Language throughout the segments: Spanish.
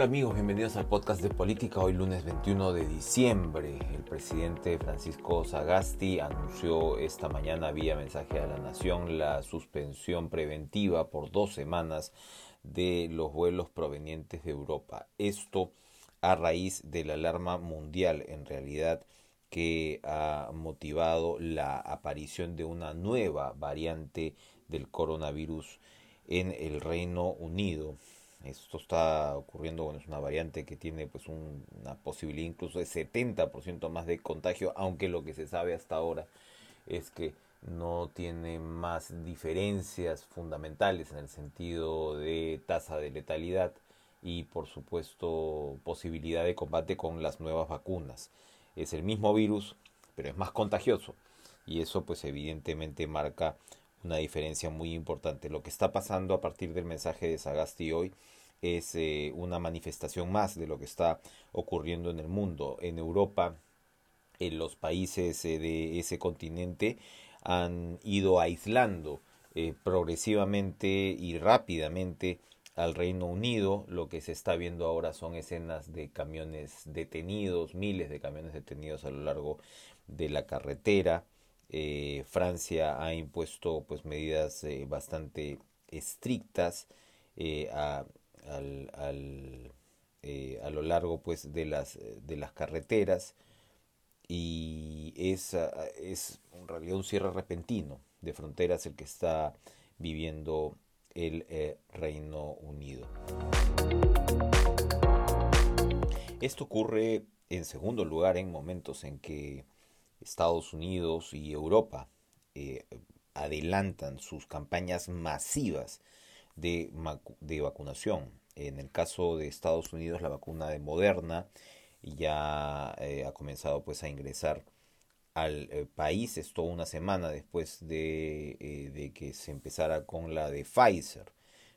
Hola amigos, bienvenidos al podcast de política. Hoy lunes 21 de diciembre, el presidente Francisco Sagasti anunció esta mañana vía mensaje a la nación la suspensión preventiva por dos semanas de los vuelos provenientes de Europa. Esto a raíz de la alarma mundial en realidad que ha motivado la aparición de una nueva variante del coronavirus en el Reino Unido esto está ocurriendo, bueno, es una variante que tiene pues una posibilidad incluso de 70% más de contagio, aunque lo que se sabe hasta ahora es que no tiene más diferencias fundamentales en el sentido de tasa de letalidad y por supuesto posibilidad de combate con las nuevas vacunas. Es el mismo virus, pero es más contagioso y eso pues evidentemente marca una diferencia muy importante. Lo que está pasando a partir del mensaje de Sagasti hoy es eh, una manifestación más de lo que está ocurriendo en el mundo. En Europa, en los países eh, de ese continente han ido aislando eh, progresivamente y rápidamente al Reino Unido. Lo que se está viendo ahora son escenas de camiones detenidos, miles de camiones detenidos a lo largo de la carretera. Eh, Francia ha impuesto pues medidas eh, bastante estrictas eh, a, al, al, a, lo largo pues de las de las carreteras y es, es en realidad un cierre repentino de fronteras el que está viviendo el Reino Unido. Esto ocurre en segundo lugar en momentos en que Estados Unidos y Europa eh, adelantan sus campañas masivas de, de, vacunación. En el caso de Estados Unidos, la vacuna de Moderna ya eh, ha comenzado pues a ingresar al eh, país. Esto una semana después de, de, que se empezara con la de Pfizer.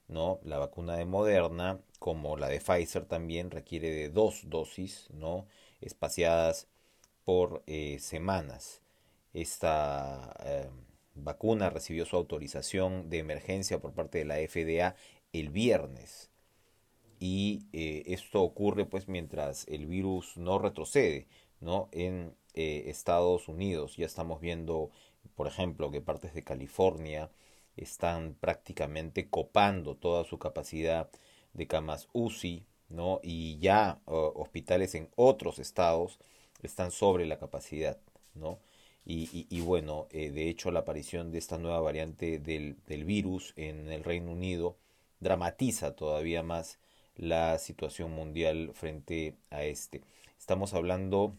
¿no? La vacuna de Moderna, como la de Pfizer, también requiere de dos dosis, ¿no? espaciadas por eh, semanas. Esta eh, vacuna recibió su autorización de emergencia por parte de la FDA el viernes. Y eh, esto ocurre pues mientras el virus no retrocede ¿no? en Estados Unidos. Ya estamos viendo, por ejemplo, que partes de California están prácticamente copando toda su capacidad de camas UCI, ¿no? Y ya hospitales en otros estados están sobre la capacidad, ¿no? Y, bueno, eh, de hecho la aparición de esta nueva variante del, del, virus en el Reino Unido dramatiza todavía más la situación mundial frente a este. Estamos hablando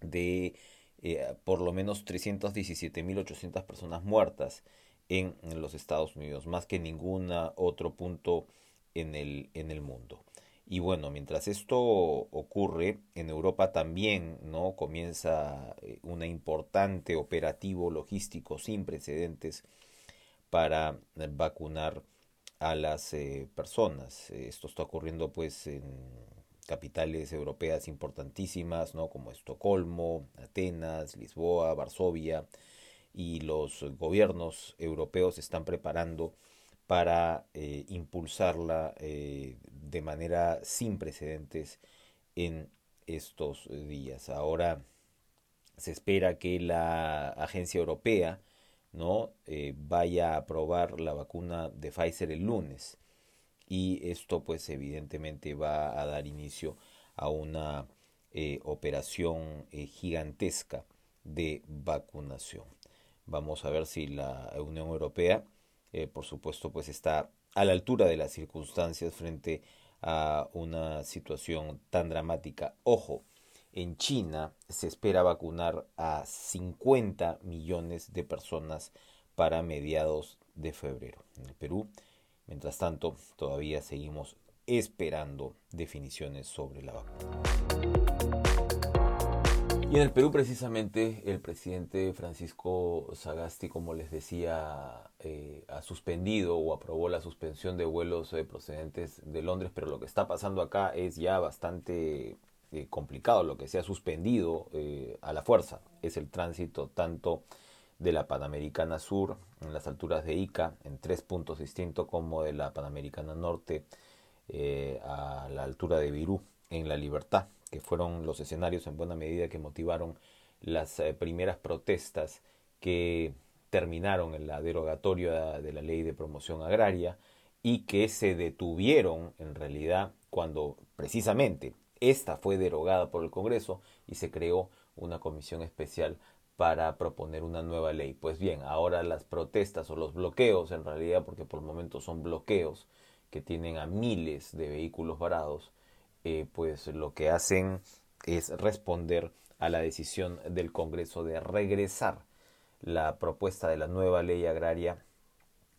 de eh, por lo menos 317.800 personas muertas en, en, los Estados Unidos, más que ningún otro punto en el, en el mundo. Y bueno, mientras esto ocurre, en Europa también ¿no? comienza eh, un importante operativo logístico sin precedentes para vacunar a las eh, personas. Esto está ocurriendo pues en capitales europeas importantísimas, ¿no? como Estocolmo, Atenas, Lisboa, Varsovia, y los gobiernos europeos están preparando para eh, impulsarla eh, de manera sin precedentes en estos días. Ahora se espera que la agencia europea no eh, vaya a aprobar la vacuna de Pfizer el lunes y esto pues evidentemente va a dar inicio a una operación gigantesca de vacunación. Vamos a ver si la Unión Europea eh, por supuesto, pues está a la altura de las circunstancias frente a una situación tan dramática. Ojo, en China se espera vacunar a 50 millones de personas para mediados de febrero. En el Perú, mientras tanto, todavía seguimos esperando definiciones sobre la vacuna. Y en el Perú precisamente el presidente Francisco Sagasti, como les decía, eh, ha suspendido o aprobó la suspensión de vuelos eh, procedentes de Londres, pero lo que está pasando acá es ya bastante eh, complicado. Lo que se ha suspendido a la fuerza es el tránsito tanto de la Panamericana Sur en las alturas de Ica, en tres puntos distintos, como de la Panamericana Norte a la altura de Virú, en La Libertad, que fueron los escenarios en buena medida que motivaron las primeras protestas que terminaron en la derogatoria de la ley de promoción agraria y que se detuvieron en realidad cuando precisamente esta fue derogada por el Congreso y se creó una comisión especial para proponer una nueva ley. Pues bien, ahora las protestas o los bloqueos, en realidad, porque por el momento son bloqueos que tienen a miles de vehículos varados, eh, pues lo que hacen es responder a la decisión del Congreso de regresar la propuesta de la nueva ley agraria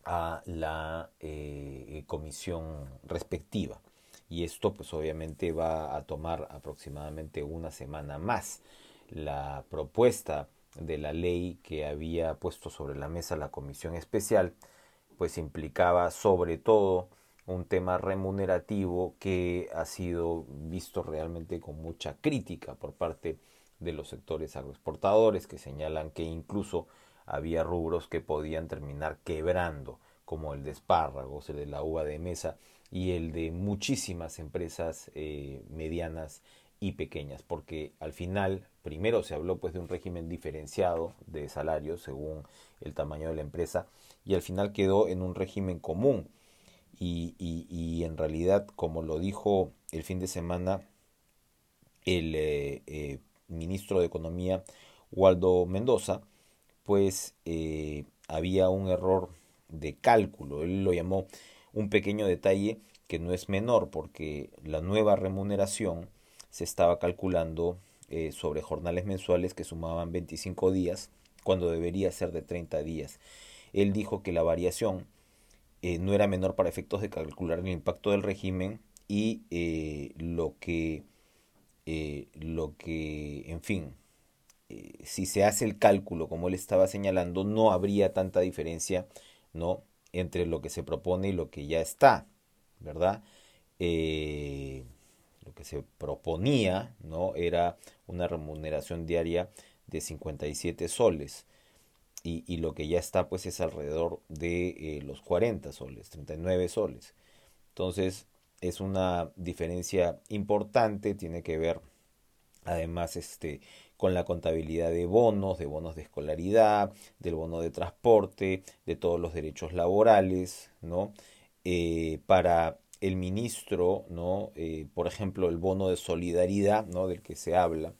a la eh, comisión respectiva. Y esto pues obviamente va a tomar aproximadamente una semana más. La propuesta de la ley que había puesto sobre la mesa la comisión especial pues implicaba sobre todo un tema remunerativo que ha sido visto realmente con mucha crítica por parte de los sectores agroexportadores que señalan que incluso había rubros que podían terminar quebrando, como el de espárragos, el de la uva de mesa y el de muchísimas empresas eh, medianas y pequeñas, porque al final primero se habló pues de un régimen diferenciado de salarios según el tamaño de la empresa y al final quedó en un régimen común y, en realidad como lo dijo el fin de semana el eh, eh, ministro de Economía Waldo Mendoza, pues eh, había un error de cálculo. Él lo llamó un pequeño detalle que no es menor porque la nueva remuneración se estaba calculando sobre jornales mensuales que sumaban 25 días cuando debería ser de 30 días. Él dijo que la variación eh, no era menor para efectos de calcular el impacto del régimen y lo que lo que en fin eh, si se hace el cálculo como él estaba señalando, no habría tanta diferencia ¿no? entre lo que se propone y lo que ya está, ¿verdad? Eh, lo que se proponía ¿no? era una remuneración diaria de 57 soles y, y lo que ya está pues es alrededor de eh, los 40 soles, 39 soles. Entonces es una diferencia importante, tiene que ver además este con la contabilidad de bonos, de bonos de escolaridad, del bono de transporte, de todos los derechos laborales, ¿no? Eh, para el ministro, ¿no? Eh, por ejemplo, el bono de solidaridad, ¿no? Del que se habla,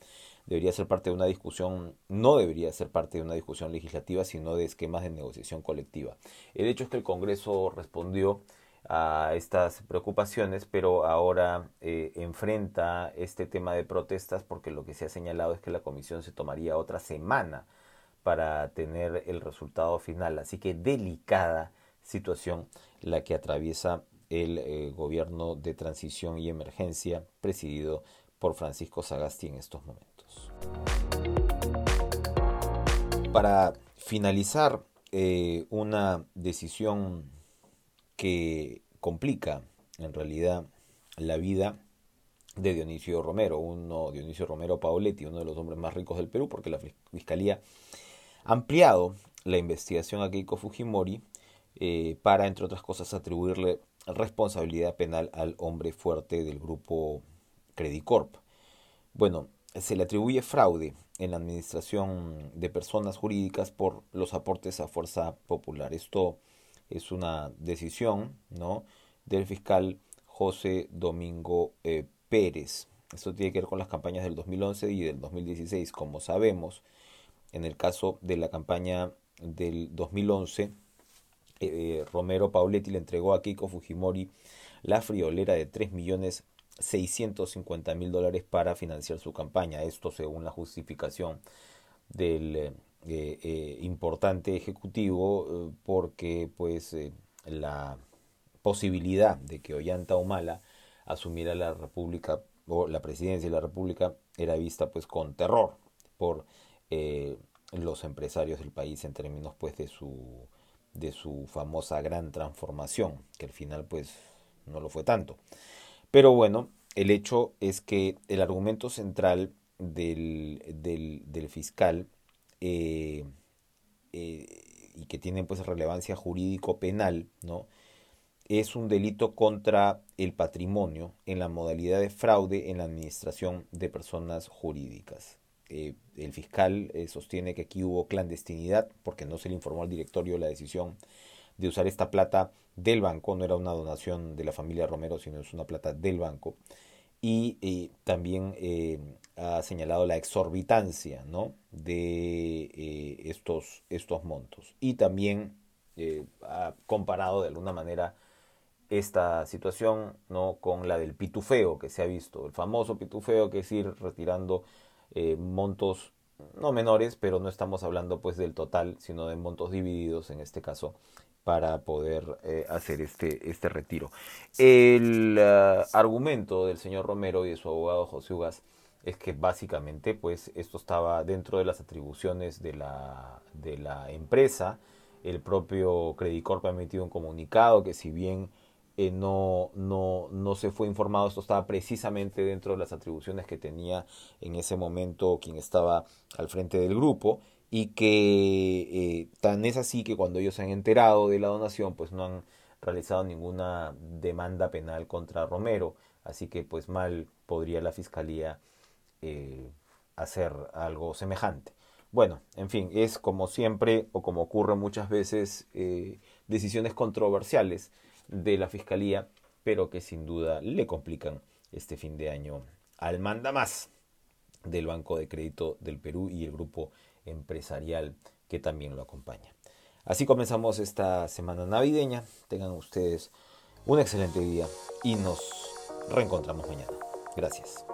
debería ser parte de una discusión, no debería ser parte de una discusión legislativa, sino de esquemas de negociación colectiva. El hecho es que el Congreso respondió a estas preocupaciones, pero ahora eh, enfrenta este tema de protestas porque lo que se ha señalado es que la comisión se tomaría otra semana para tener el resultado final. Así que delicada situación la que atraviesa el eh, gobierno de transición y emergencia presidido por Francisco Sagasti en estos momentos. Para finalizar, eh, una decisión que complica en realidad la vida de Dionisio Romero, uno Dionisio Romero Paoletti, uno de los hombres más ricos del Perú, porque la Fiscalía ha ampliado la investigación a Keiko Fujimori eh, para, entre otras cosas, atribuirle responsabilidad penal al hombre fuerte del grupo Credicorp. Bueno, se le atribuye fraude en la administración de personas jurídicas por los aportes a Fuerza Popular. Esto es una decisión ¿no? del fiscal José Domingo eh, Pérez. Esto tiene que ver con las campañas del 2011 y del 2016. Como sabemos, en el caso de la campaña del 2011, eh, Romero Pauletti le entregó a Kiko Fujimori la friolera de 3.650.000 dólares para financiar su campaña. Esto según la justificación del eh, eh, importante ejecutivo eh, porque pues la posibilidad de que Ollanta Humala asumiera la república o la presidencia de la república era vista pues con terror por los empresarios del país en términos pues de su de su famosa gran transformación que al final pues no lo fue tanto pero bueno el hecho es que el argumento central del, del, del fiscal eh, eh, y que tienen pues relevancia jurídico-penal, ¿no? es un delito contra el patrimonio en la modalidad de fraude en la administración de personas jurídicas. Eh, el fiscal eh, sostiene que aquí hubo clandestinidad porque no se le informó al directorio la decisión de usar esta plata del banco, no era una donación de la familia Romero, sino es una plata del banco. Y eh, también ha señalado la exorbitancia ¿no? de estos, estos montos. Y también ha comparado de alguna manera esta situación ¿no? con la del pitufeo que se ha visto, el famoso pitufeo que es ir retirando eh, montos no menores, pero no estamos hablando pues del total, sino de montos divididos en este caso para poder eh, hacer este, este retiro. El eh, argumento del señor Romero y de su abogado José Ugas es que básicamente pues esto estaba dentro de las atribuciones de la, de la empresa. El propio Credicorp ha emitido un comunicado que si bien eh, no, no, no se fue informado. Esto estaba precisamente dentro de las atribuciones que tenía en ese momento quien estaba al frente del grupo y que eh, tan es así que cuando ellos se han enterado de la donación, pues no han realizado ninguna demanda penal contra Romero. Así que pues mal podría la fiscalía eh, hacer algo semejante. Bueno, en fin, es como siempre o como ocurre muchas veces decisiones controversiales de la Fiscalía, pero que sin duda le complican este fin de año al manda más del Banco de Crédito del Perú y el grupo empresarial que también lo acompaña. Así comenzamos esta semana navideña. Tengan ustedes un excelente día y nos reencontramos mañana. Gracias.